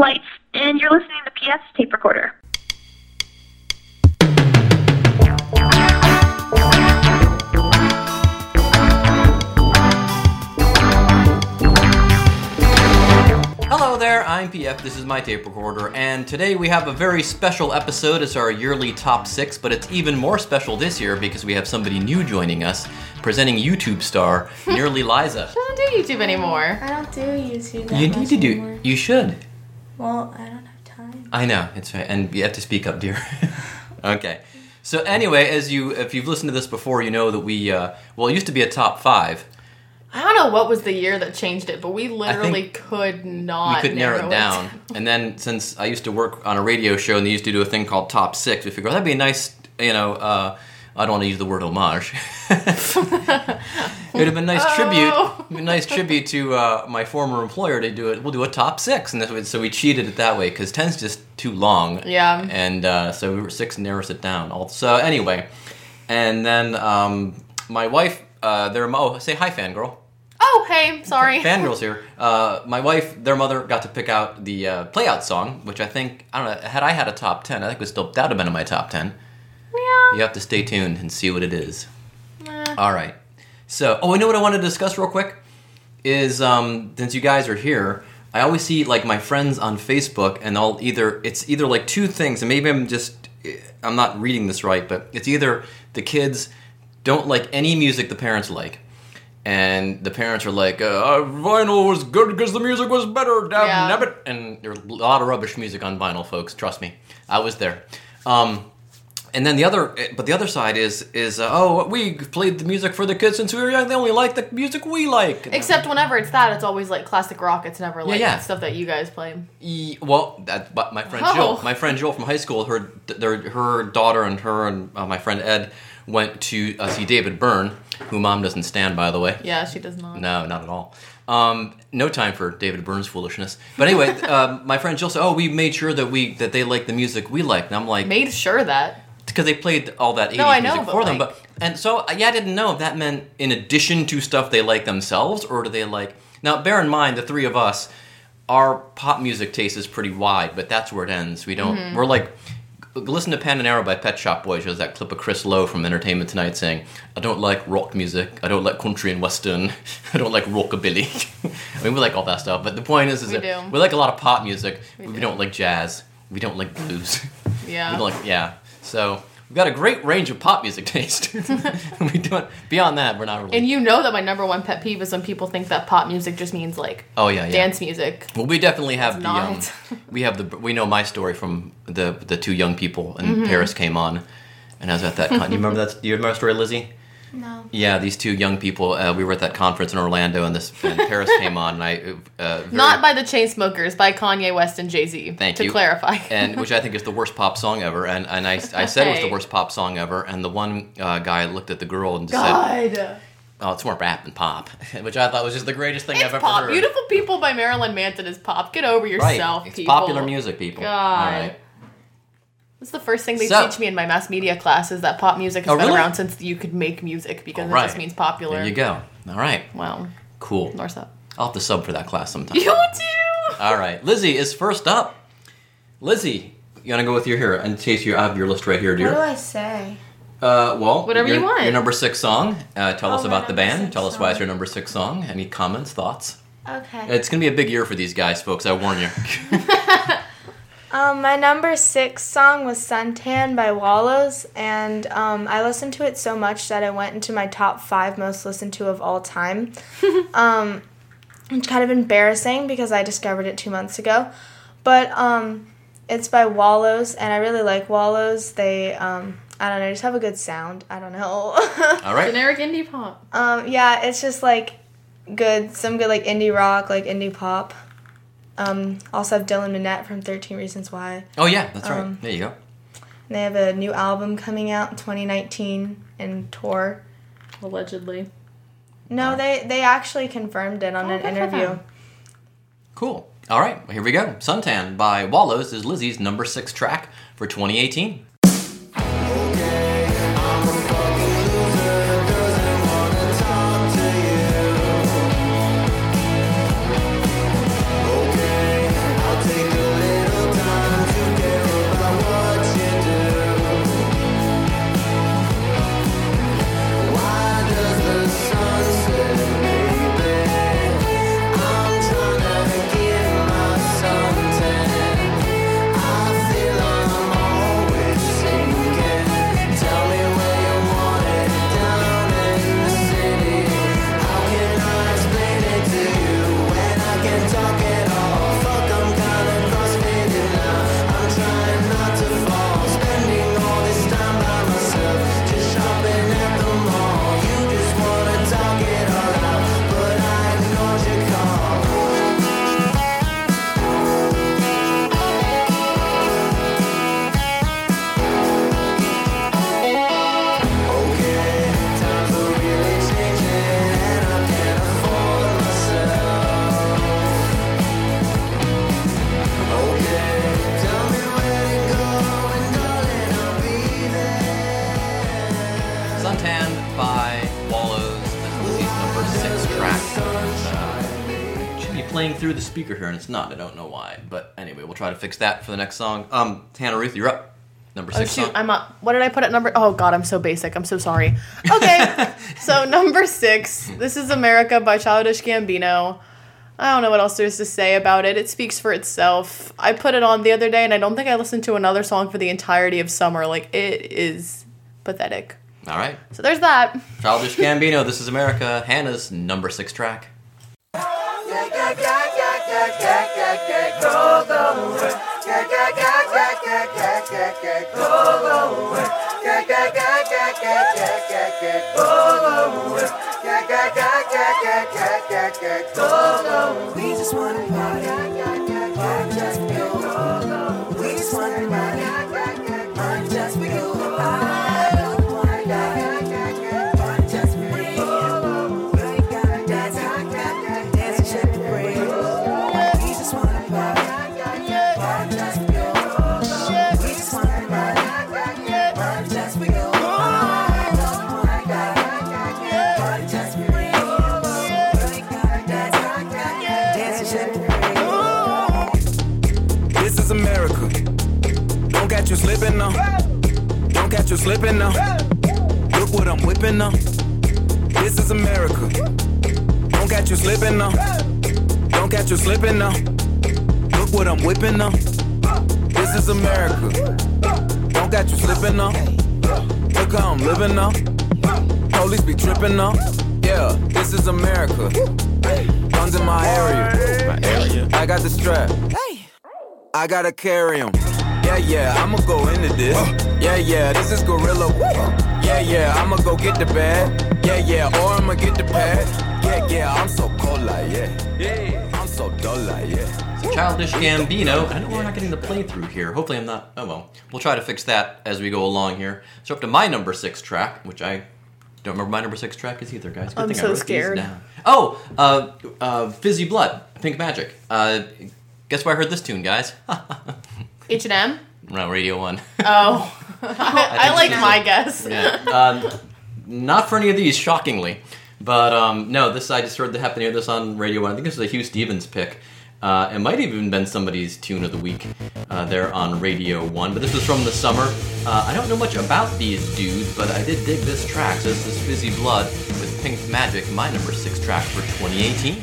Flights, and you're listening to PS Tape Recorder. Hello there, I'm PF, this is my tape recorder, and today we have a very special episode. It's our yearly top six, but it's even more special this year because we have somebody new joining us, presenting YouTube star, Nearly Liza. I don't do YouTube anymore. I don't do YouTube. That You need much to do, anymore. you should. Well, I don't have time. I know, it's right, and you have to speak up, dear. okay. So anyway, as you, if you've listened to this before, you know that we, uh, well, it used to be a top five. I don't know what was the year that changed it, but we literally could not. we could narrow, it down. and then since I used to work on a radio show and they used to do a thing called Top Six, we figured oh, that'd be a nice, you know, uh, I don't want to use the word homage. it would have been a nice tribute, Oh. a nice tribute to uh, my former employer to do it. We'll do a top six, and so we cheated it that way because ten's just too long. Yeah. and uh, so we were six narrows it down. So anyway, and then um, my wife, uh, their oh, say hi, fangirl. Oh, hey, sorry. Fangirls here. Uh, my wife, their mother, got to pick out the uh, playout song, which I think I don't know. Had I had a top ten, I think it was still that would have been in my top ten. Yeah. You have to stay tuned and see what it is. Eh. All right. So, oh, I know what I want to discuss real quick is um, since you guys are here, I always see like my friends on Facebook, and I'll either it's either like two things, and maybe I'm just I'm not reading this right, but it's either the kids don't like any music the parents like. And the parents are like, uh, vinyl was good because the music was better, damn Yeah. nabbit. And there's a lot of rubbish music on vinyl, folks. Trust me, I was there. Um, and then the other, but the other side is is uh, oh we played the music for the kids since we were young. They only like the music we like. Except whenever it's that, it's always like classic rock. It's never like yeah. stuff that you guys play. E- well, that but my friend Oh. Jill, my friend Jill from high school, her their, her daughter and her and uh, my friend Ed went to uh, see David Byrne, who mom doesn't stand by the way. Yeah, she does not. No, not at all. Um, no time for David Byrne's foolishness. But anyway, um, my friend Jill said, "Oh, we made sure that we that they like the music we like." And I'm like, Made sure that. Because they played all that 80s No, know, music for them. But and so uh, yeah, I didn't know if that meant in addition to stuff they like themselves, or do they like? Now, bear in mind, the three of us, our pop music taste is pretty wide, but that's where it ends. We don't. Mm-hmm. We're like. Listen to Paninaro by Pet Shop Boys. There's that clip of Chris Lowe from Entertainment Tonight saying, "I don't like rock music. I don't like country and western. I don't like rockabilly." I mean, we like all that stuff, but the point is, is We that do. we like a lot of pop music. We, do. don't like jazz. We don't like blues. Yeah. We don't like yeah. So we've got a great range of pop music taste. we don't beyond that we're not really. And you know that my number one pet peeve is when people think that pop music just means like oh yeah, yeah. dance music. Well, we definitely have It's the um, we have the we know my story from the the two young people and Mm-hmm. Paris came on, and I was at that. Con- you remember that? Do you remember that story, Lizzie? No. Yeah, these two young people. Uh, we were at that conference in Orlando, and this and Paris came on, and I uh, very- Not by the Chainsmokers, by Kanye West and Jay Z. Thank to you. clarify. and which I think is the worst pop song ever. And and I, I said it was the worst pop song ever. And the one uh, guy looked at the girl and just said, "Oh, it's more rap than pop," which I thought was just the greatest thing It's I've ever pop. heard. Beautiful People by Marilyn Manson is pop. Get over right? yourself, It's people. popular music, people. God. All right. That's the first thing they So- teach me in my mass media class is that pop music has Oh, been really? around since you could make music because All right. it just means popular. There you go. All right. Wow. Cool. North up. I'll have to sub for that class sometime. You too. All right. Lizzie is first up. Lizzie, you want to go with your hero? In case you have your list right here, dear. What do. I say? Uh, well, Whatever your, you want. Your number six song. Uh, tell Oh, us about the band. six Tell us why it's your number six song. Any comments, thoughts? Okay. It's gonna be a big year for these guys, folks. I warn you. Um, my number six song was Suntan by Wallows, and um, I listened to it so much that it went into my top five most listened to of all time. um, it's kind of embarrassing because I discovered it two months ago, but um, it's by Wallows, and I really like Wallows. They, um, I don't know, just have a good sound. I don't know. All right. Generic indie pop. Um, yeah, it's just like good, some good like indie rock, like indie pop. Um, also have Dylan Minnette from Thirteen Reasons Why. Oh yeah, that's right. Um, There you go. And they have a new album coming out in 2019 and tour. Allegedly. No, they they actually confirmed it on Oh, an interview. them. Cool. All right, well, here we go. Suntan by Wallows is Lizzie's number six track for 2018. The speaker here, and it's not. I don't know why, but anyway, we'll try to fix that for the next song. Um, Hannah Ruth, you're up. Number Oh six shoot, song. I'm up. What did I put at number? Oh god, I'm so basic. I'm so sorry. Okay, so number six. This is America by Childish Gambino. I don't know what else there's to say about it. It speaks for itself. I put it on the other day, and I don't think I listened to another song for the entirety of summer. Like it is pathetic. All right, So there's that. Childish Gambino. This is America. Hannah's number six track. We just wanna party, you slipping now. Look what I'm whipping now. This is America. Don't catch you slipping now. Don't catch you slipping now. Look what I'm whipping now. This is America. Don't catch you slipping now. Look how I'm living now. Police be tripping now. Yeah, this is America. Guns in my area. My area. I got the strap. I gotta carry him. Yeah, yeah, I'ma go into this. Oh. Yeah, yeah, this is Gorilla. Yeah, yeah, I'ma go get the bag. Yeah, yeah, or I'ma get the pad. Yeah, yeah, I'm so cold like, yeah. Yeah, I'm so dull like, yeah. Childish Gambino. I know we're not getting the playthrough here. Hopefully, I'm not. Oh well, we'll try to fix that as we go along here. So up to my number six track, which I don't remember my number six track is either, guys. Good I'm thing I so wrote these scared. down. Oh, uh, uh, Fizzy Blood, Pink Magic. Uh, guess where I heard this tune, guys? H and M. no, Radio One. Oh, I, I like so. my guess. Yeah. Um, not for any of these, shockingly. But um, no, this I just heard the happen to hear this on Radio One. I think this was a Huw Stephens pick. Uh, it might have even been somebody's tune of the week uh, there on Radio One. But this was from the summer. Uh, I don't know much about these dudes, but I did dig this track. So this is Fizzy Blood with Pink Magic, my number six track for 2018.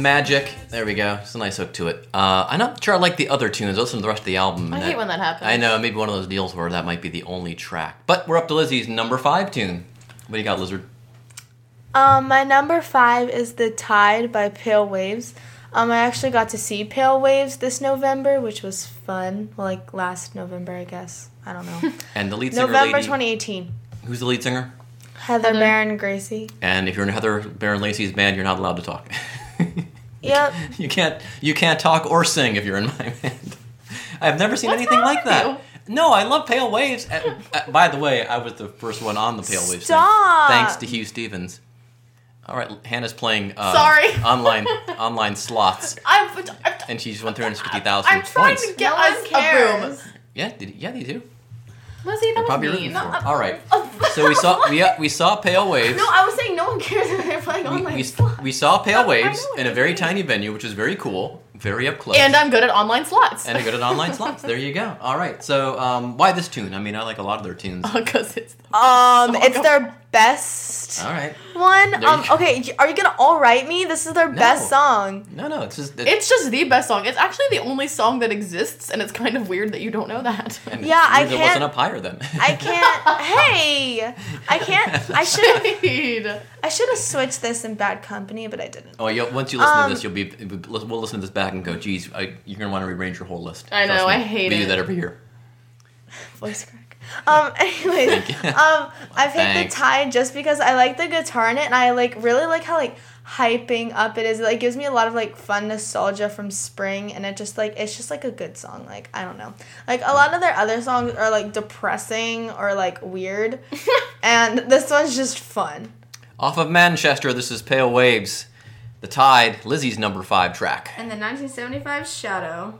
Magic. There we go. It's a nice hook to it. Uh, I'm not sure I like the other tunes. I listened to the rest of the album. I and hate when that happens. I know, maybe one of those deals where that might be the only track. But we're up to Lizzie's number five tune. What do you got, Lizard? Um, my number five is The Tide by Pale Waves. Um, I actually got to see Pale Waves this November, which was fun. Like last November, I guess. I don't know. And the lead singer November lady. 2018. Who's the lead singer? Heather, Heather. Baron Gracie. And if you're in Heather Baron Gracie's band, you're not allowed to talk. Yep. you can't. You can't talk or sing if you're in my band. I've never seen What's anything like with that. No, I love Pale Waves. Uh, uh, by the way, I was the first one on the Pale Waves. thing, Stop. Thanks to Huw Stephens. All right, Hannah's playing. Uh, Sorry. Online online slots, I'm, I'm, and she's won three hundred fifty thousand points. I'm trying points. to get No us one a cares. broom. Yeah, did, yeah, they do. Lizzie, that was Probably mean. rooting No, for. I- All right. So we saw we we saw Pale Waves. No, I was saying no one cares if they're playing we, online we, slots. we saw Pale Waves in a very tiny venue, which is very cool, very up close. And I'm good at online slots. and I'm good at online slots. There you go. All right. So um, why this tune? I mean, I like a lot of their tunes. Because it's Um, So it's their best All right. one. There Um, go. okay, are you gonna all write me? This is their best song. No, no. It's just it's just the best song. It's actually the only song that exists, and it's kind of weird that you don't know that. and Yeah, I yours wasn't can't- up higher then. I can't. hey, I can't. I should. Shade. I should have switched this in Bad Company, but I didn't. Oh, you'll, once you listen Um, to this, you'll be. We'll listen to this back and go, "Geez, I, you're gonna want to rearrange your whole list." I know, me. I hate we do it. that every year. Voice crack. Um. Anyways, um, I picked Thanks. the Tide just because I like the guitar in it, and I like really like how like hyping up it is. It like gives me a lot of like fun nostalgia from spring, and it just like it's just like a good song. Like I don't know, like a lot of their other songs are like depressing or like weird, and this one's just fun. Off of Manchester, this is Pale Waves, The Tide, Lizzie's number five track. And the 1975 Shadow.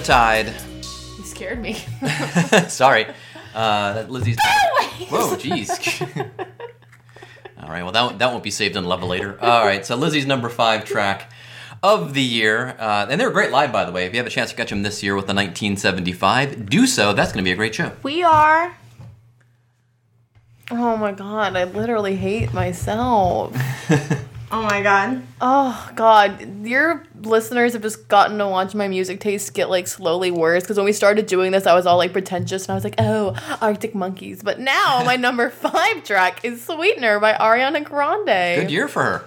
The Tide. You scared me. Sorry. Uh, that Lizzie's. Whoa, jeez. All right, well, that, that won't be saved in Level later. All right, so Lizzie's number five track of the year. Uh, and they're a great live, by the way. If you have a chance to catch them this year with the 1975, do so. That's going to be a great show. We are. oh my god, I literally hate myself. Oh my god. Oh god, your listeners have just gotten to watch my music taste get like slowly worse. Because when we started doing this, I was all like pretentious and I was like, "Oh, Arctic Monkeys." But now my number five track is "Sweetener" by Ariana Grande. Good year for her.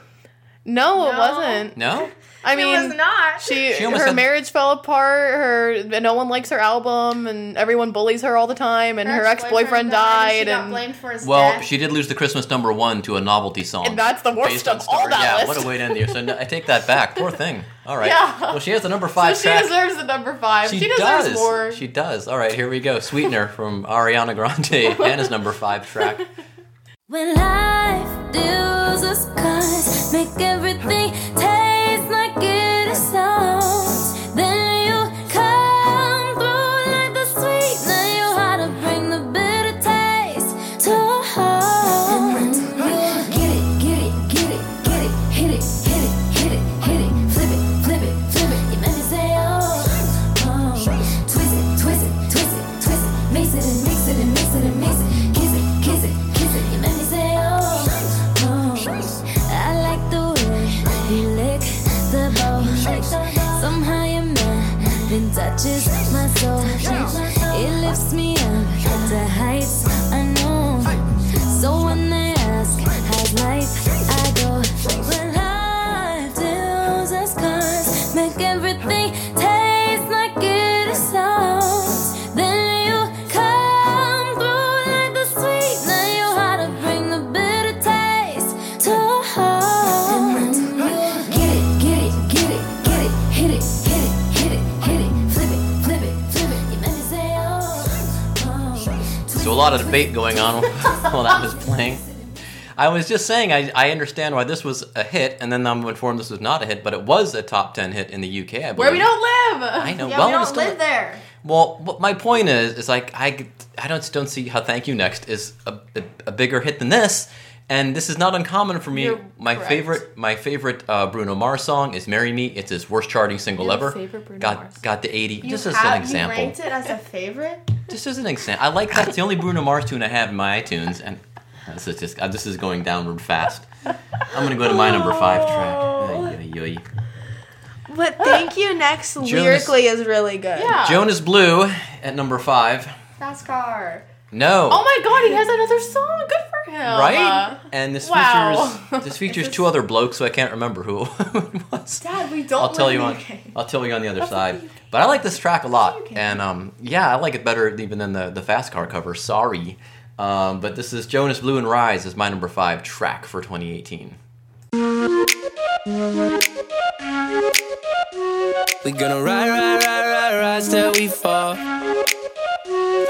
No, it wasn't. No? I It mean, was not. She, She almost her had- marriage fell apart. Her no one likes her album, and everyone bullies her all the time. And her, ex boyfriend died, and, She got and blamed for his Well, death. she did lose the Christmas number one to a novelty song. And that's the worst based on of all story. that Yeah, list. what a way to end the year. So no, I take that back. Poor thing. All right. Yeah. Well, she has the number so five she track. deserves the number five. She, She deserves does. more. She does. All right, here we go. Sweetener from Ariana Grande, Hannah's number five track. When life deals us cards, make everything taste like it then touches my soul. It lifts me lot of debate going on while that was playing. I was just saying I, I understand why this was a hit, and then I'm informed this was not a hit, but it was a top ten hit in the UK. I believe. Where we don't live. I know. Yeah, well, we don't live there. Well, my point is, is like I, I don't don't see how "Thank You Next" is a, a, a bigger hit than this, and this is not uncommon for me. You're my correct. favorite, my favorite uh, Bruno Mars song is "Marry Me." It's his worst charting single You a ever. favorite Bruno got Mars? got the eighty. You just as have, an You example. ranked it as a favorite. Just as an example, I like that. It's the only Bruno Mars tune I have in my iTunes, and this is just uh, this is going downward fast. I'm gonna go to my number five track. Ay, ay, ay. But thank you next lyrically is really good. Yeah. Jonas Blue at number five. NASCAR. No. Oh my god, he has another song. Good for him. right? And this wow. features this features two other blokes, so I can't remember who it was. Dad, we don't. I'll tell you on. the UK. I'll tell you on the other That's side. okay. But I like this track a lot, and um, yeah, I like it better even than the the fast car cover. Sorry, um, but this is Jonas Blue and Rise is my number five track for 2018. We gonna ride, ride, ride, ride, rise till we fall.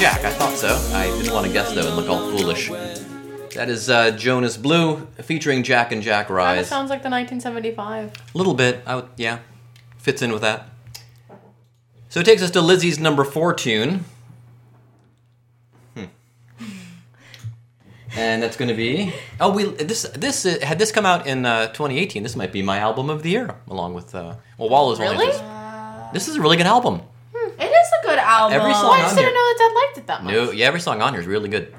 Jack. I thought so. I didn't want to guess though and look all foolish. That is uh, Jonas Blue featuring Jack and Jack Kind That sounds like the 1975. A little bit. I would, yeah, fits in with that. So it takes us to Lizzie's number four tune. Hmm. And that's going to be oh we this this uh, had this come out in uh, 2018 this might be my album of the year along with uh, well Wallow's only Really? this. this is a really good album It is a good album. Every song on just here. know that Dad liked it that much. no yeah every song on here is really good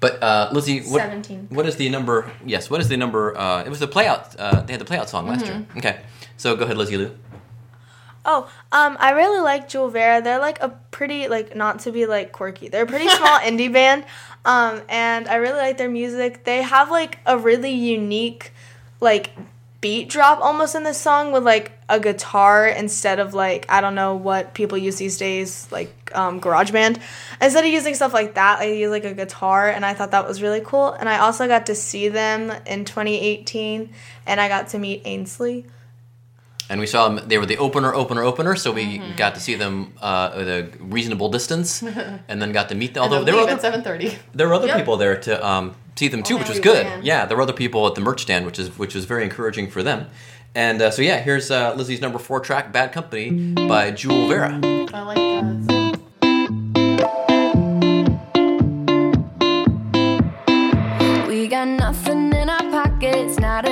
but uh, Lizzie what, 17. what is the number yes what is the number uh, it was the playout uh, they had the playout song last year okay so go ahead Lizzie Lou Oh, um, I really like Jule Vera. They're like a pretty like not to be like quirky. They're a pretty small indie band. Um, and I really like their music. They have like a really unique like beat drop almost in this song with like a guitar instead of like I don't know what people use these days like um, GarageBand. Instead of using stuff like that, I use like a guitar, and I thought that was really cool. And I also got to see them in 2018, and I got to meet Ansley. and we saw them. They were the opener, opener, opener. So we got to see them uh, at a reasonable distance, and then got to meet them. Although there were other, at 7:30. there were other people there to um, see them too, which was good. ran. Yeah, there were other people at the merch stand, which is which was very encouraging for them. And uh, so yeah, here's uh, Lizzie's number four track, "Bad Company" by Jule Vera. I like that. We got nothing in our pockets, not a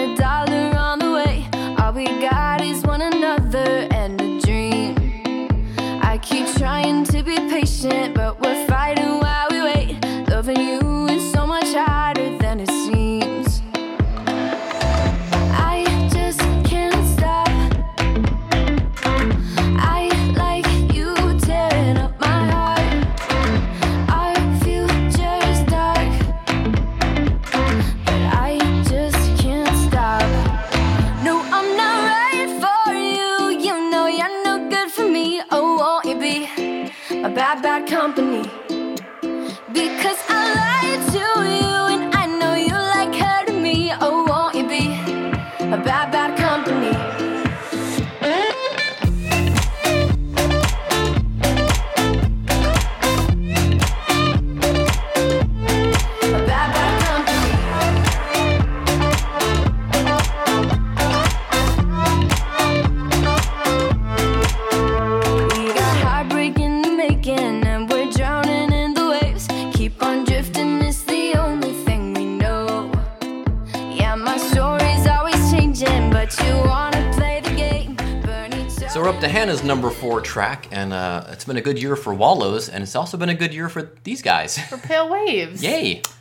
track, and uh, it's been a good year for Wallows, and it's also been a good year for these guys. For Pale Waves. Yay!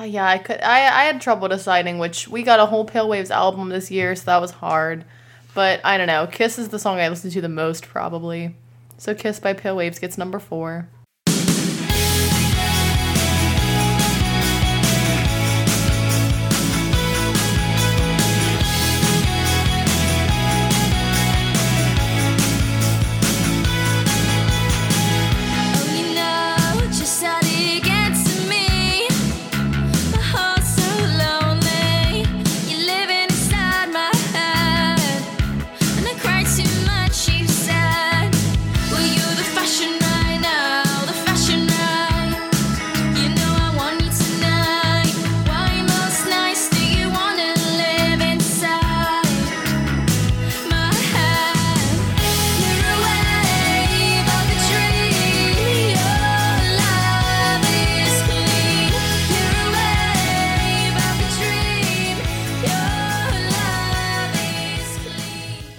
Yeah, I could. I I had trouble deciding which. We got a whole Pale Waves album this year, so that was hard. But I don't know. Kiss is the song I listen to the most, probably. So Kiss by Pale Waves gets number four.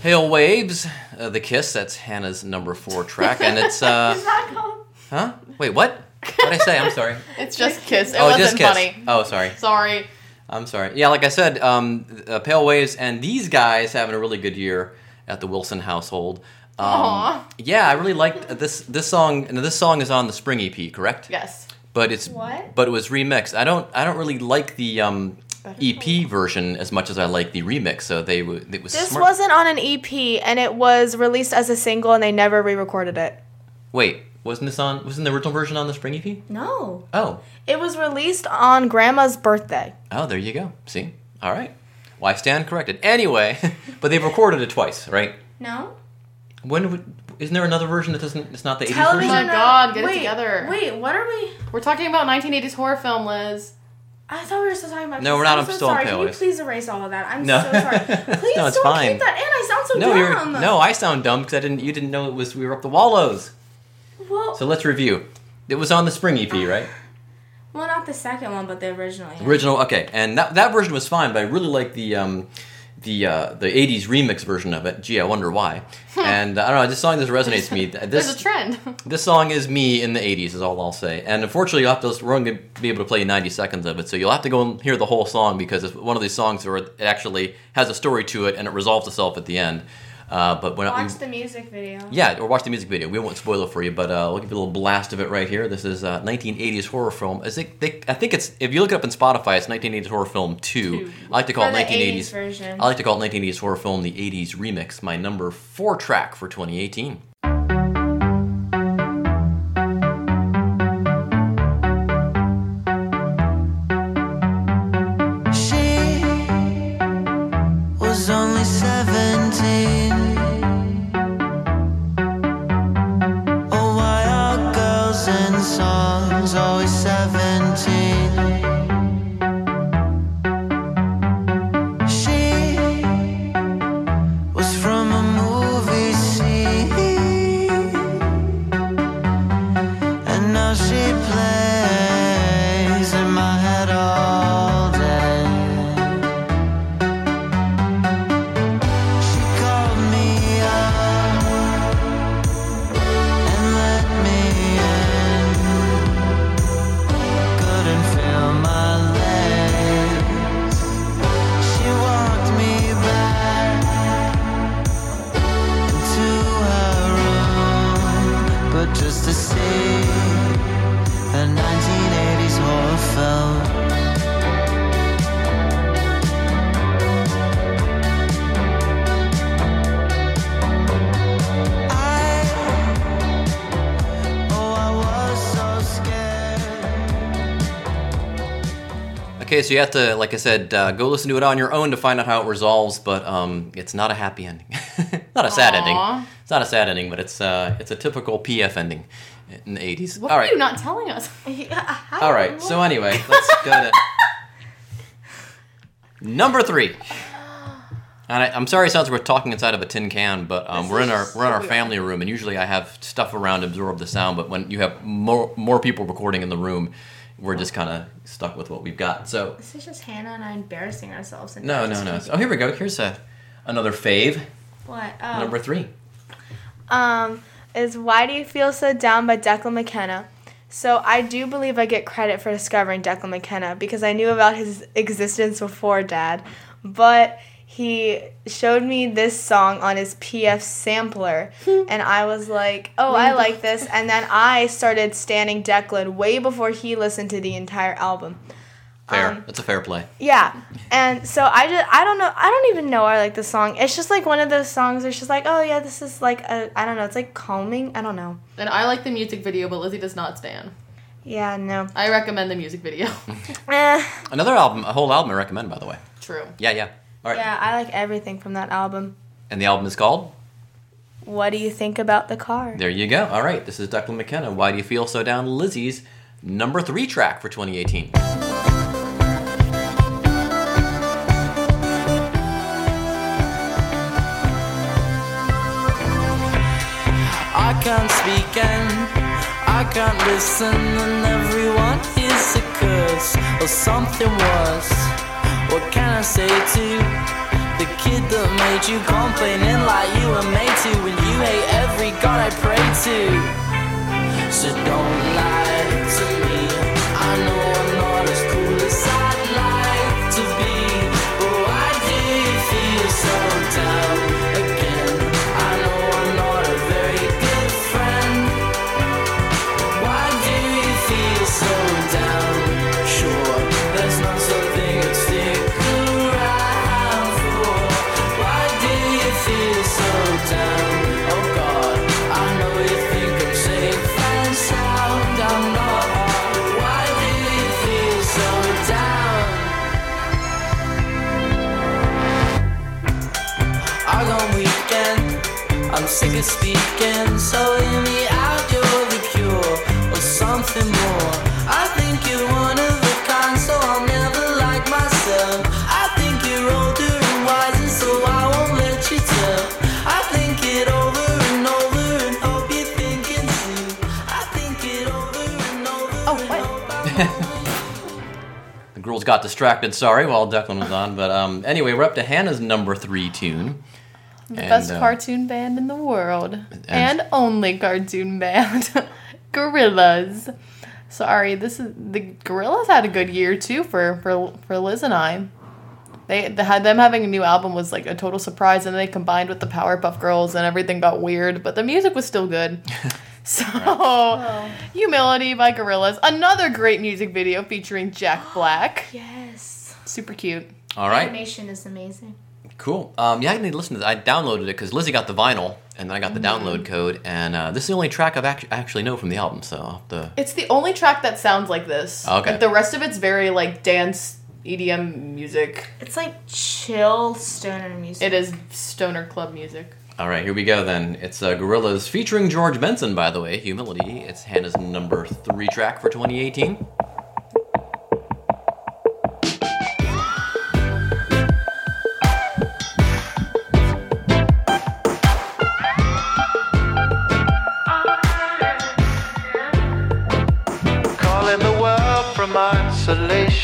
Clean. Pale Waves, uh, the Kiss. That's Hannah's number four track, and it's uh, huh? Wait, what? What did I say? I'm sorry. It's just Kiss. It oh, wasn't just Kiss. funny. Oh, sorry. Sorry. I'm sorry. Yeah, like I said, um, uh, Pale Waves and these guys having a really good year at the Wilson household. Um, Aw. Yeah, I really liked this. This song. And this song is on the Spring EP, correct? Yes. But it's What? but it was remixed. I don't I don't really like the um, EP version as much as I like the remix. So they w- it was This smart. wasn't on an EP, and it was released as a single, and they never re-recorded it. Wait, wasn't this on? Wasn't the original version on the Spring EP? No, Oh, it was released on Grandma's birthday. oh, there you go. See, all right. Well, I stand corrected. Anyway, but they've recorded it twice, right? No, When would, isn't there another version that doesn't? It's not the 80s television. version. Oh my God, get it together. Wait, what are we? We're talking about 1980s horror film, Liz. I thought we were still talking about. No, we're not. I'm I'm so still on sorry. Can you please erase all of that? I'm No. so sorry. Please No, it's don't fine. keep that in. I sound so No, dumb. you're no. I sound dumb because I didn't. You didn't know it was. We were up the Wallows. Well, So let's review. It was on the Spring EP, right? well, not the second one, but the original. yeah. Original. Okay, and that that version was fine, but I really like the um, the uh, the '80s remix version of it. Gee, I wonder why. and uh, I don't know. This song just resonates me. This, There's a trend. this song is me in the '80s. Is all I'll say. And unfortunately, you'll have to. We're only going to be able to play 90 seconds of it, so you'll have to go and hear the whole song because it's one of these songs where it actually has a story to it and it resolves itself at the end. Uh, but when Watch we, the music video. yeah, or watch the music video. We won't spoil it for you, but uh, we'll give you a little blast of it right here. This is uh, 1980s horror film. Is it, they, I think it's if you look it up in Spotify, it's 1980s horror film two. Two. I like to call For it the 1980s version. I like to call it 1980s horror film the 80s remix. My number four track for 2018. Okay, so you have to, like I said, uh, go listen to it on your own to find out how it resolves. But um, it's not a happy ending. not a sad Aw. ending. It's not a sad ending, but it's uh, it's a typical PF ending in the 80s. What All are right. you not telling us? All right. So anyway, let's go to number three. And I, I'm sorry, it sounds like we're talking inside of a tin can, but um, we're in is our we're in our family room, and usually I have stuff around to absorb the sound. But when you have more more people recording in the room, we're just kind of stuck with what we've got. So This is just Hannah and I embarrassing ourselves. And no, no, no. Oh, here we go. Here's a another fave, What? Oh. number three. um, is Why Do You Feel So Down by Declan McKenna. So I do believe I get credit for discovering Declan McKenna because I knew about his existence before Dad, but he showed me this song on his PF sampler, and I was like, "Oh, I like this." And then I started standing Declan way before he listened to the entire album. Fair. Um, That's a fair play. Yeah. And so I just I don't know I don't even know I like the song. It's just like one of those songs where it's just like, oh yeah, this is like a I don't know, it's like calming. I don't know. And I like the music video, but Lizzie does not stand. Yeah, no. I recommend the music video. Eh. Another album, a whole album I recommend, by the way. True. Yeah, yeah. All right. Yeah, I like everything from that album. And the album is called. What do you think about the car? There you go. All right. This is Declan McKenna. Why do you feel so down? Lizzie's number three track for 2018. I can't speak and I can't listen, and everyone hears a curse or something worse. What can I say to the kid that made you complaining like you were made to when you hate every god I pray to? So don't lie sick of speaking, so hear me out. You're the cure or something more. I think you're one of a kind, so I'll never like myself. I think you're older and wiser, so I won't let you tell. I think it over and over and hope you're thinking too. I think it over and over Oh, and what? hope I'm The girls got distracted, sorry, while Declan was on. But um, anyway, we're up to Hannah's number three tune. The And, best uh, cartoon band in the world. And, only cartoon band. Gorillaz. Sorry, this is the Gorillaz had a good year too for for for Liz and I. They, they had them having a new album was like a total surprise, and they combined with the Powerpuff Girls, and everything got weird. But the music was still good. So, Humility by Gorillaz, another great music video featuring Jack Black. Yes. Super cute. All right, Animation is amazing. Cool. Um, yeah, I need to listen to this. I downloaded it because Lizzie got the vinyl, and then I got the download code. And uh, this is the only track I've act- actually know from the album, so I'll have to. It's the only track that sounds like this. Okay. Like, the rest of it's very like dance EDM music. It's like chill stoner music. It is stoner club music. All right, here we go then. It's uh, Gorillaz featuring George Benson, by the way. Humility. It's Hannah's number three track for 2018.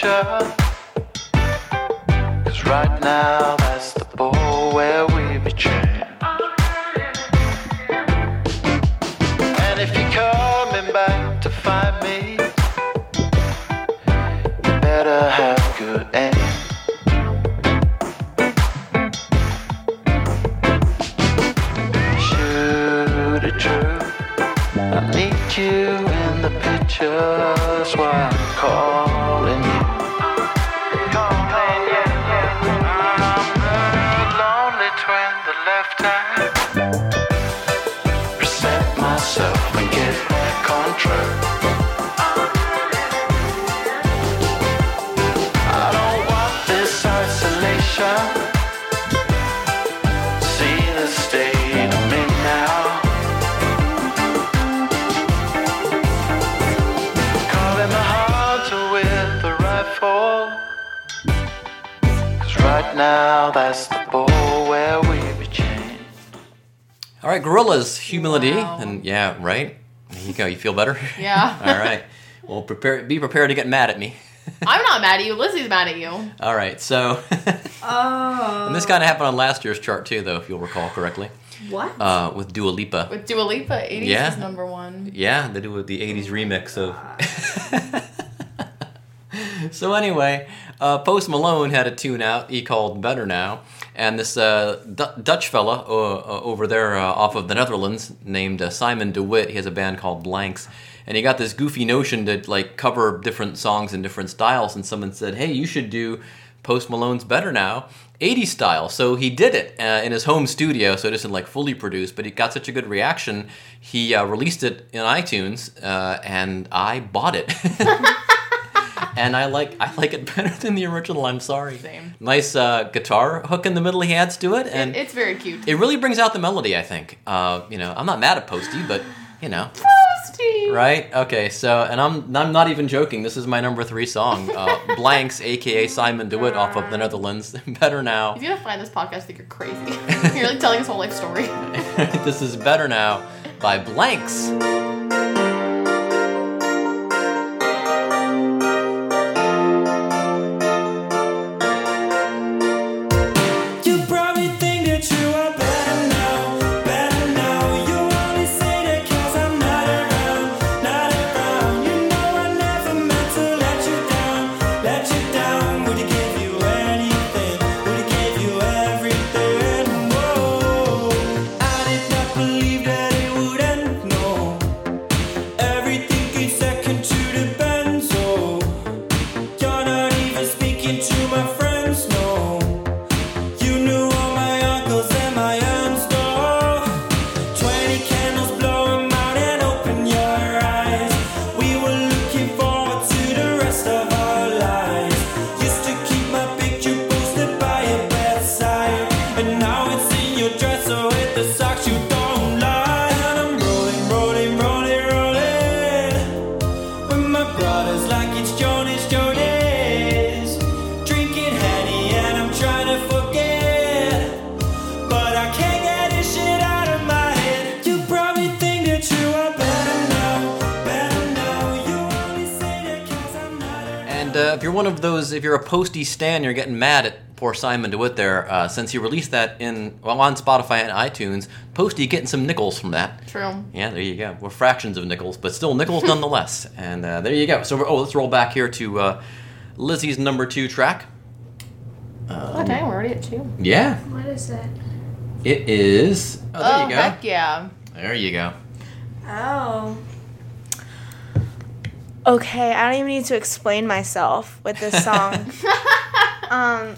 Isolation. Cause right now now that's the ball where we be chained. All right, Gorillaz, Humility. Wow. And yeah, right? There you go. You feel better? Yeah. All right. well, prepare. Be prepared to get mad at me. I'm not mad at you. Lizzie's mad at you. All right. So, Oh. and this kind of happened on last year's chart too, though, if you'll recall correctly, What? uh, with Dua Lipa. With Dua Lipa, 80s Yeah. is number one. Yeah, they do with the '80s remix of. so anyway, uh, Post Malone had a tune out he called "Better Now," and this uh, D- Dutch fella uh, uh, over there uh, off of the Netherlands named uh, Simon de Wit, he has a band called Blanks, and he got this goofy notion to like cover different songs in different styles. And someone said, "Hey, you should do Post Malone's "Better Now." 80s style. So he did it in his home studio, so it isn't like fully produced, but he got such a good reaction. He released it in iTunes, and I bought it. and I like I like it better than the original. I'm sorry. Same. Nice uh, guitar hook in the middle he adds to it, and It, it's very cute. it really brings out the melody. I think. Uh, you know, I'm not mad at Posty, but you know, Posty. right? Okay, so and I'm I'm not even joking. This is my number three song, uh, Blanks, aka Simon de Wit, off of the Netherlands. Better now. If you don't find this podcast, I think you're crazy. you're like telling us whole life story. this is Better Now by Blanks. Posty stan, you're getting mad at poor Simon de Wit there, uh, since he released that in well on Spotify and iTunes. Posty getting some nickels from that. True. Yeah, there you go. We're fractions of nickels, but still nickels nonetheless. And uh, there you go. So, oh, let's roll back here to uh, Lizzie's number two track. Oh, dang, we're already at two. Yeah, What is it? it is. Oh, there oh, you go. heck yeah. There you go. Oh. Okay, I don't even need to explain myself with this song. um,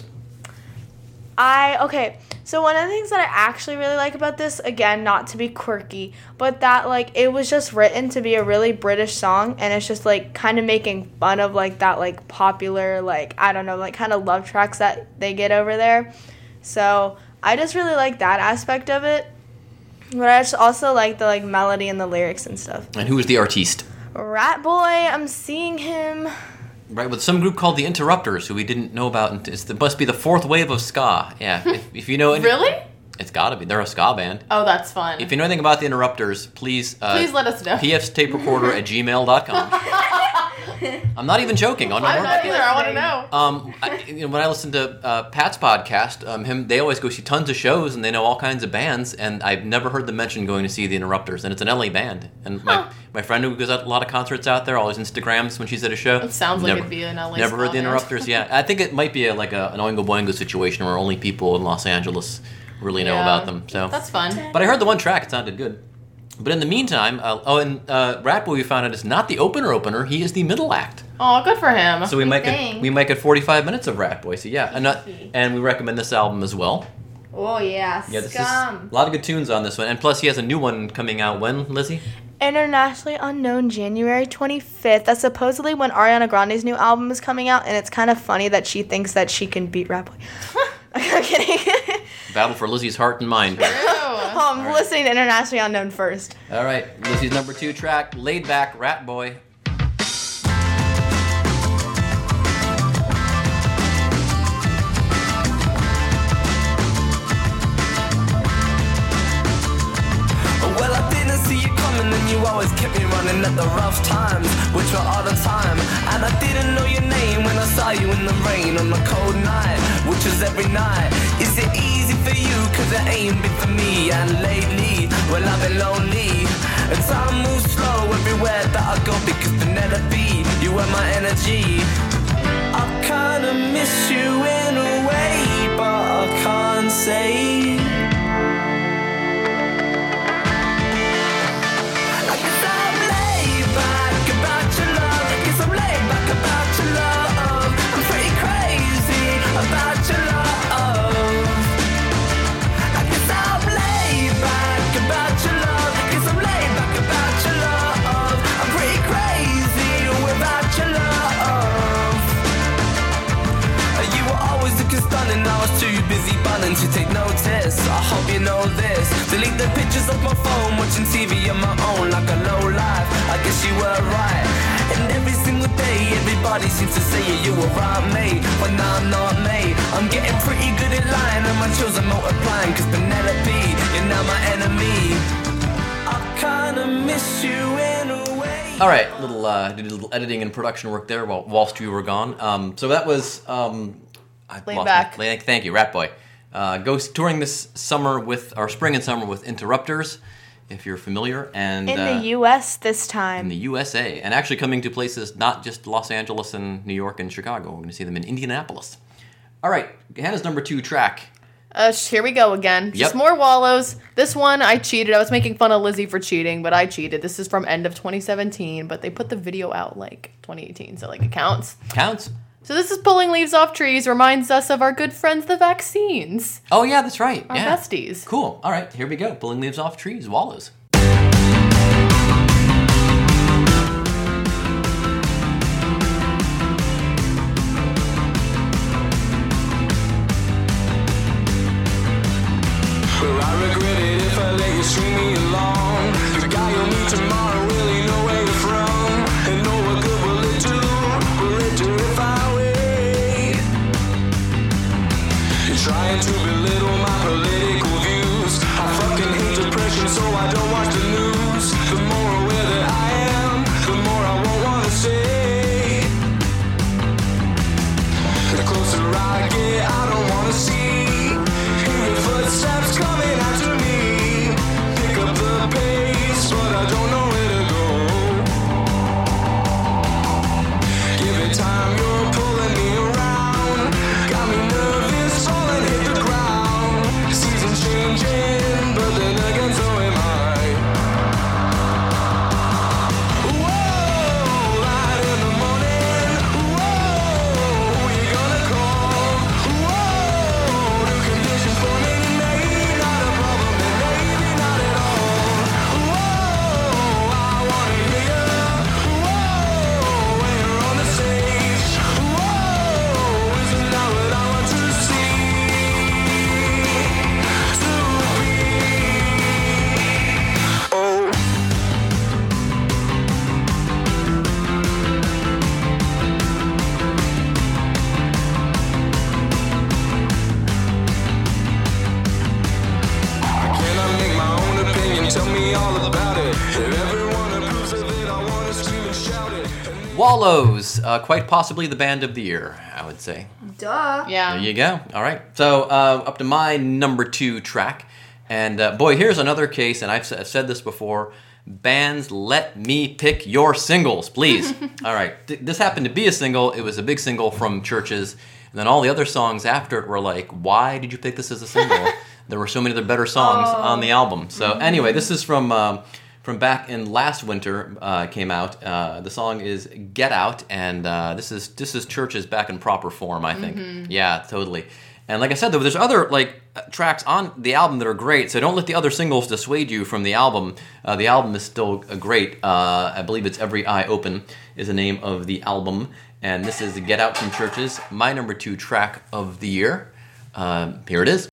I okay. So one of the things that I actually really like about this, again, not to be quirky, but that like it was just written to be a really British song, and it's just like kind of making fun of like that like popular like I don't know like kind of love tracks that they get over there. So I just really like that aspect of it. But I just also like the like melody and the lyrics and stuff. And who is the artiste? Rat Boy, I'm seeing him. Right, with some group called the Interrupters, who we didn't know about. and it must be the fourth wave of ska. Yeah, if, if you know any, Really? It's got to be. They're a ska band. Oh, that's fun. If you know anything about the Interrupters, please uh, Please let us know. PF's tape recorder at gmail.com. I'm not even joking. I want to know I'm more not about either. I want to know. Um, I, you know, when I listen to uh, Pat's podcast, um, him they always go see tons of shows and they know all kinds of bands, and I've never heard them mention going to see the Interrupters, and it's an LA band. And my, my friend who goes out a lot of concerts out there, always Instagrams when she's at a show. It sounds like never, it'd be an LA Never heard the. Interrupters. Yeah, I think it might be a, like a, an Oingo Boingo situation where only people in Los Angeles really know Yeah. about them. So That's fun. but I heard the one track; it sounded good. But in the meantime, uh, oh, and uh, Rat Boy, we found out is not the opener opener; he is the middle act. Oh, good for him. So we might get Dang. we might get 45 minutes of Rat Boy. So yeah, and, uh, and we recommend this album as well. Oh yeah, Yeah, this scum. is a lot of good tunes on this one, and plus he has a new one coming out when Lizzie. Internationally unknown January 25th. That's supposedly when Ariana Grande's new album is coming out, and it's kind of funny that she thinks that she can beat Rat Boy. I'm kidding. Battle for Lizzie's heart and mind. True. oh, I'm listening to Internationally Unknown first. All right, Lizzie's number two track, laid back Rat Boy. You always kept me running at the rough times, which were all the time. And I didn't know your name when I saw you in the rain on a cold night, which was every night. Is it easy for you? Cause it ain't been for me. And lately, well, I've been lonely. And time moves slow everywhere that I go because Penelope, you were my energy. I kinda miss you in a way, but I can't say. Busy bunning to take notice. I hope you know this. Delete the pictures of my phone, watching TV on my own like a low life. I guess you were right. And every single day, everybody seems to say you were right, mate. But now I'm not, mate. I'm getting pretty good at lying, and my chills are multiplying. Cause Penelope, you're now my enemy. I kinda miss you in a way. All right, little uh, did a little editing and production work there while whilst you were gone. Um, so that was um, I Laid lost back. my- thank you, Rat Boy. Uh, goes touring this summer with our spring and summer with Interrupters, if you're familiar, and In uh, the U.S. this time. in the USA, and actually coming to places not just Los Angeles and New York and Chicago. We're going to see them in Indianapolis. All right, Hannah's number two track. Uh, here we go again. Just more wallows. This one I cheated. I was making fun of Lizzie for cheating, but I cheated. This is from end of 2017, but they put the video out like 2018, so like it counts. Counts. So this is pulling leaves off trees. Reminds us of our good friends, the vaccines, Oh yeah, that's right. our yeah. besties. Cool. All right, here we go. Pulling leaves off trees, wallows. Wallows, uh, quite possibly the band of the year, I would say. Duh. Yeah. There you go. All right. So uh, up to my number two track, and uh, boy, here's another case, and I've, s- I've said this before. Bands, let me pick your singles, please. all right. Th- this happened to be a single. It was a big single from Chvrches, and then all the other songs after it were like, "Why did you pick this as a single?" there were so many other better songs on the album. So anyway, this is from. Um, from back in last winter uh, came out. Uh, the song is "Get Out," and uh, this is this is Chvrches back in proper form. I think. Yeah, totally. And like I said, though, there's other like uh, tracks on the album that are great. So don't let the other singles dissuade you from the album. Uh, the album is still uh, great. Uh, I believe it's "Every Eye Open" is the name of the album, and this is "Get Out" from Chvrches, my number two track of the year. Um, here it is.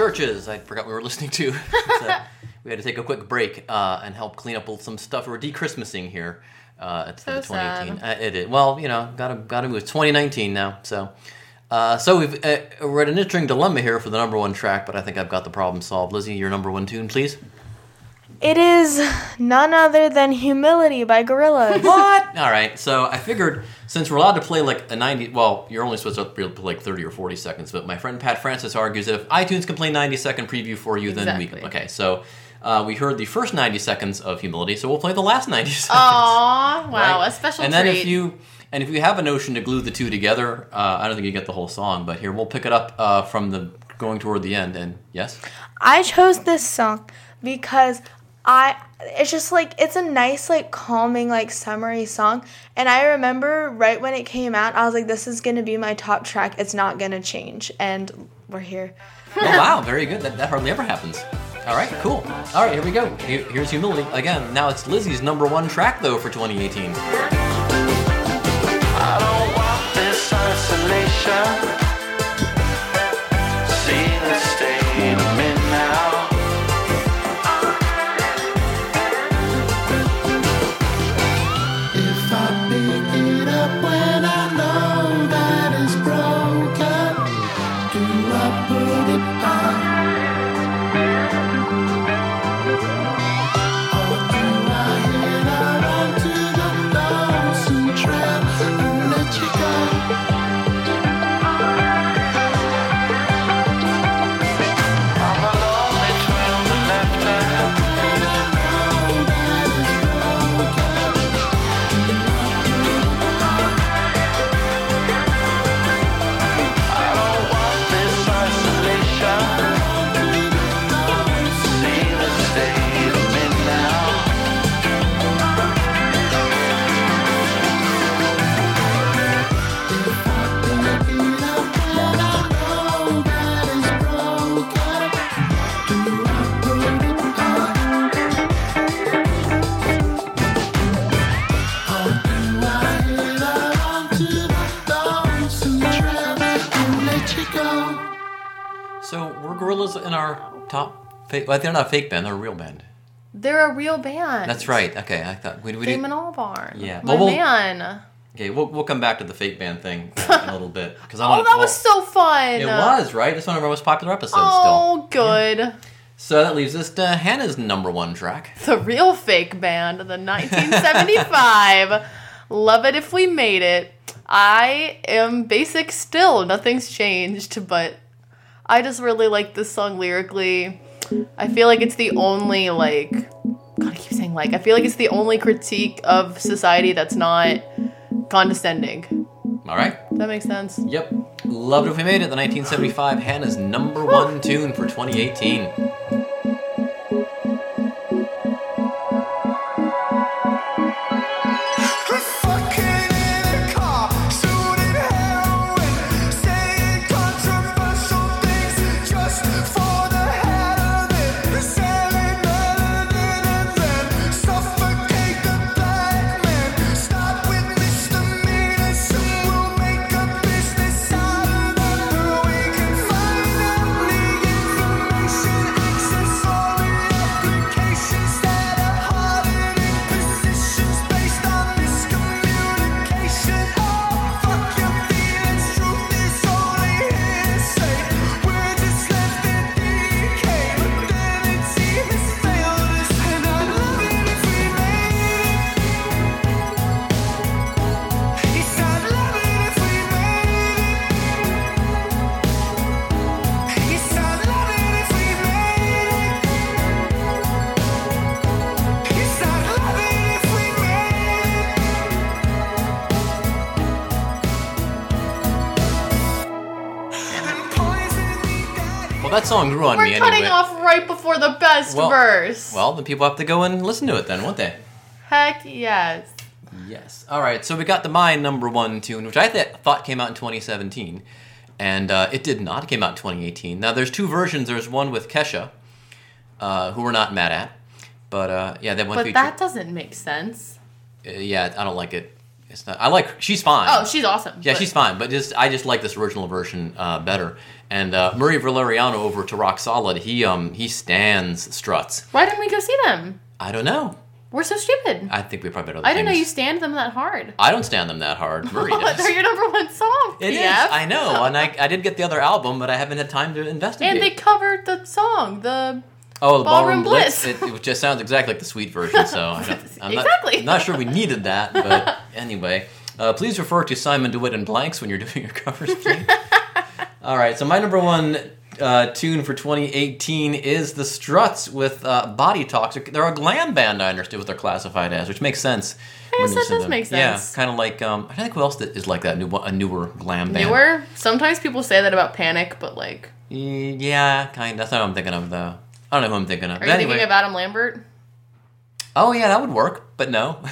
Chvrches. I forgot we were listening to. So, we had to take a quick break uh, and help clean up some stuff. We're de-Christmasing here. Uh, it's So the 2018. sad. Uh, it is. Well, you know, gotta gotta move. It's 2019 now, so. Uh, so we've uh, we're at an interesting dilemma here for the number one track, but I think I've got the problem solved. Lizzie, your number one tune, please. It is none other than Humility by Gorillaz. What? All right. So I figured since we're allowed to play like a 90, well, you're only supposed to be able to play like 30 or 40 seconds, but my friend Pat Francis argues that if iTunes can play 90 second preview for you, then we can. Exactly. Okay. So uh, we heard the first 90 seconds of humility, so we'll play the last 90 seconds. Aw, wow, right? a special And treat. then if you and if you have a notion to glue the two together, uh, I don't think you get the whole song, but here we'll pick it up uh, from the going toward the end. And yes, I chose this song because I it's just like it's a nice like calming like summery song and I remember right when it came out I was like this is going to be my top track it's not going to change and we're here. oh wow, very good. That, that hardly ever happens. All right, cool. All right, here we go. Here- here's humility again. Now it's Lizzie's number one track though for 2018. So we're Gorillaz in our top. Fake, well, they're not a fake band; they're a real band. They're a real band. That's right. Okay, I thought we, we did. Damon Albarn. Yeah. My Well, we'll- man. Okay, we'll, we'll come back to the fake band thing in a little bit because I want. Oh, that was so fun. It was right. It's one of our most popular episodes. Oh, still. Oh, good. So that leaves us to Hannah's number one track. The real fake band, the 1975. Love it if we made it. I am basic still. Nothing's changed, but I just really like this song lyrically. I feel like it's the only like God, I keep saying like. I feel like it's the only critique of society that's not condescending. All right. That makes sense? Yep. Loved if we made it. The 1975 Hannah's number one tune for 2018. That song grew on We're me cutting anyway. off right before the best Well- verse. Well, then people have to go and listen to it then, won't they? Heck yes. Yes. All right. So we got the my number one tune, which I th- thought came out in 2017, and uh, it did not. It came out in 2018. Now there's two versions. There's one with Kesha, uh, who we're not mad at, but uh, yeah, that one But featured. that doesn't make sense. uh, yeah, I don't like it. It's not. I like. She's fine. Oh, she's awesome. Yeah, but- she's fine, but just I just like this original version uh, better. And uh, Murray Valeriano over to Rock Solid, he um he stands struts. Why didn't we go see them? I don't know. We're so stupid. I think we probably better. I didn't know you stand them that hard. I don't stand them that hard. Murray does. They're your number one song. It is. I know, and I, I did get the other album, but I haven't had time to investigate. And they covered the song. The oh, the Ballroom Ballroom Blitz. Bliss. It, it just sounds exactly like the sweet version. So I not, Exactly. I'm not sure we needed that, but anyway, uh, please refer to Simon de Wit and Blanks when you're doing your covers, please. All right, so my number one uh, tune for 2018 is the Struts with uh, Body Talks. They're a glam band, I understood what they're classified as, which makes sense. guess that does them. make sense. Yeah, kind of like um, I think who else that is like that new a newer glam band. newer. Sometimes people say that about Panic, but like, Mm, Yeah, kind. Of, that's not what I'm thinking of, though. I don't know who I'm thinking of. are But you anyway. thinking of Adam Lambert? oh yeah, that would work, but no.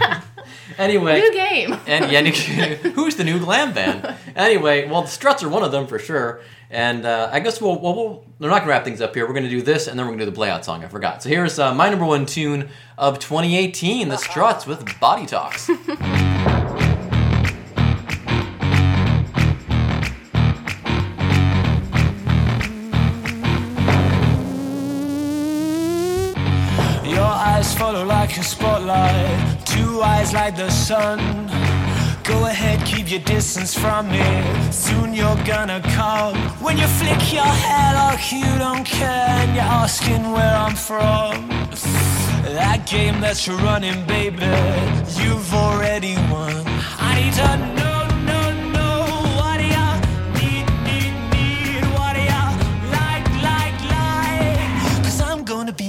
anyway, New game. and yeah, who's the new glam band? Anyway, well, the Struts are one of them for sure. And uh, I guess we'll, we'll, we'll we're not gonna wrap things up here. We're gonna do this, and then we're gonna do the playout song. I forgot. So here's uh, my number one tune of 2018, the Struts with Body Talks. like a spotlight, two eyes like the sun. Go ahead, keep your distance from me. Soon you're gonna come. When you flick your hair like you don't care, and you're asking where I'm from. That game that you're running, baby, you've already won. I need to know, know,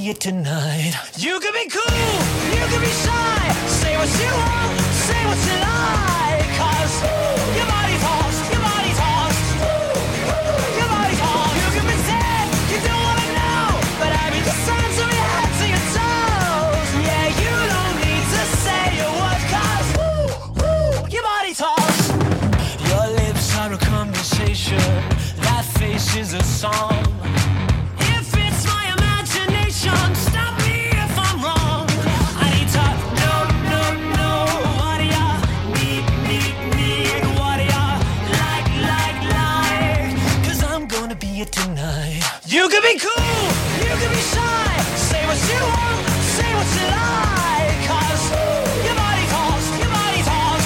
It tonight. You can be cool, you can be shy, say what you want, say what you like. Cause your body talks, your body talks, your body talks. You can pretend you don't wanna know, but I mean the signs of your head to your toes. Yeah, you don't need to say a word, cause your body talks. Your lips are a conversation, that face is a song. You can be cool, you can be shy, say what you want, say what you like. Cause your body talks, your body talks.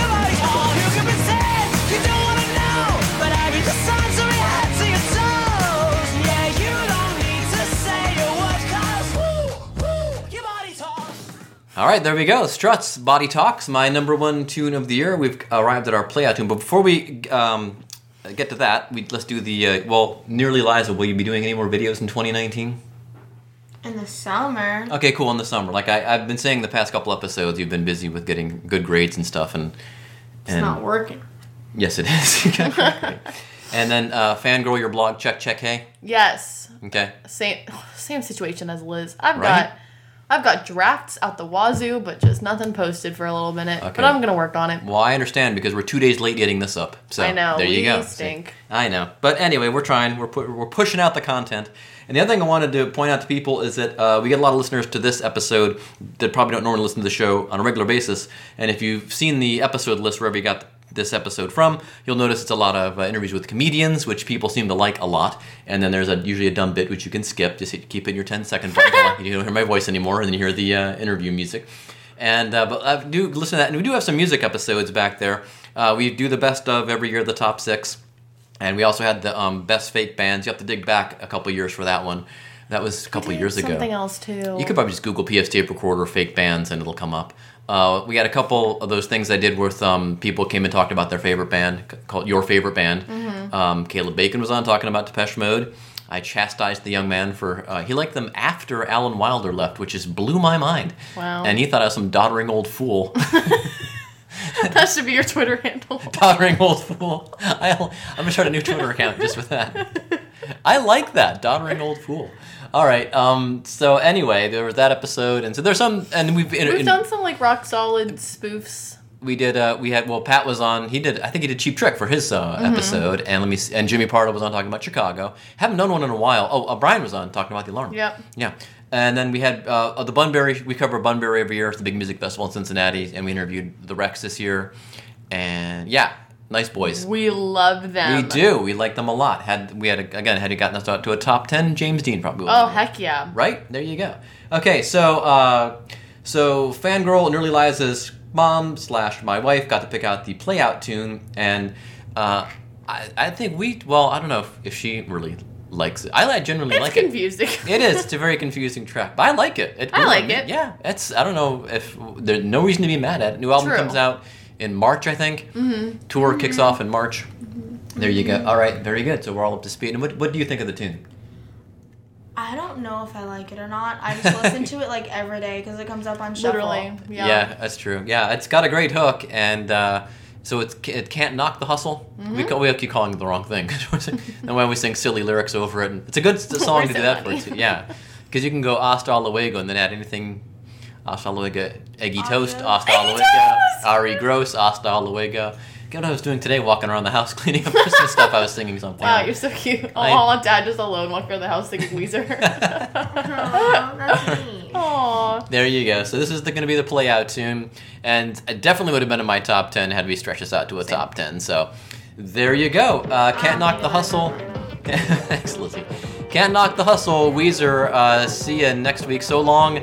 Your body talks. You can pretend you don't wanna know, but I read the signs of your head to your toes. Yeah, you don't need to say a word, cause your body talks. All right, there we go. Struts, Body Talks, my number one tune of the year. We've arrived at our playout tune, but before we um, get to that, we let's do the uh, well. Nearly Liza, will you be doing any more videos in 2019? In the summer. Okay, cool. In the summer, like I, I've been saying the past couple episodes, you've been busy with getting good grades and stuff, and It's and not working. yes, it is. and then uh, fangirl your blog, check check hey. Yes. Okay, Same same situation as Liz. I've Right? got I've got drafts out the wazoo, but just nothing posted for a little minute. Okay. But I'm gonna work on it. well I understand because we're two days late getting this up. So I know, there you go. stink. I know, but anyway, we're trying. We're pu- we're pushing out the content. And the other thing I wanted to point out to people is that uh, we get a lot of listeners to this episode that probably don't normally listen to the show on a regular basis. And if you've seen the episode list wherever you got this episode from, you'll notice it's a lot of uh, interviews with comedians, which people seem to like a lot. And then there's a, usually a dumb bit which you can skip. Just keep it in your 10 second button. you don't hear my voice anymore, and then you hear the uh, interview music. And uh, but I do listen to that, and we do have some music episodes back there. Uh, we do the best of every year, the top six. And we also had the um, best fake bands. You have to dig back a couple years for that one. That was a couple years ago. Something else too. You could probably just Google PS tape recorder fake bands and it'll come up. Uh, we had a couple of those things I did with um, people came and talked about their favorite band called Your Favorite Band. Mm-hmm. Um, Caleb Bacon was on talking about Depeche Mode. I chastised the young man for uh, he liked them after Alan Wilder left, which just blew my mind. Wow. And he thought I was some doddering old fool. that should be your Twitter handle. Doddering old fool. I, I'm gonna start a new Twitter account just with that. I like that, doddering old fool. All right. Um. So anyway, there was that episode, and so there's some, and we've in, We've in- done some like rock solid spoofs. we did. Uh, we had well, Pat was on. He did. I think he did Cheap Trick for his uh, Mm-hmm. episode, and let me. See, and Jimmy Pardo was on talking about Chicago. Haven't done one in a while. Oh, uh, Brian was on talking about the alarm. Yep. Yeah. And then we had uh, the Bunbury. We cover Bunbury every year. It's the big music festival in Cincinnati, and we interviewed the Rex this year. And yeah, nice boys. We love them. We do. We like them a lot. Had we had a, again had he gotten us out to a top ten, James Dean probably. Oh have heck yeah. Right there, you go. Okay, so uh, so fangirl and early Liza's mom slash my wife got to pick out the play out tune, and uh, I, I think we well I don't know if, if she really likes it. I, generally It's like confusing. it. It is. Confusing. It's It's a very confusing track, but I like it. it I like it. Yeah, it's. I don't know if there's no reason to be mad at it. New album True. comes out in March, I think. Mm-hmm. Tour kicks off in March. There you go. All right, very good. So we're all up to speed. And what, what do you think of the tune? I don't know if I like it or not. I just listen to it like every day because it comes up on shuffle. Literally. Yeah. Yeah. that's true. Yeah, it's got a great hook, and uh, so it's it can't knock the hustle. We Mm-hmm. ca- we keep calling it the wrong thing. and when we sing silly lyrics over it, and it's a good song to do that money? for too. Yeah, because you can go hasta luego and then add anything. Hasta luego, eggy toast, hasta Eggy luego! Ari gross, hasta luego. Get what I was doing today, walking around the house cleaning up Christmas stuff. I was singing something. Wow, you're so cute. I- Oh, dad just alone walking around the house singing Weezer. Aw, that's me. Aw. There you go. So this is going to be the play out tune, and it definitely would have been in my top ten had we stretched this out to a top ten. So there you go. Uh, can't knock the hustle. Thanks, Lizzie. Can't knock the hustle. Weezer. Uh, see you next week. So long,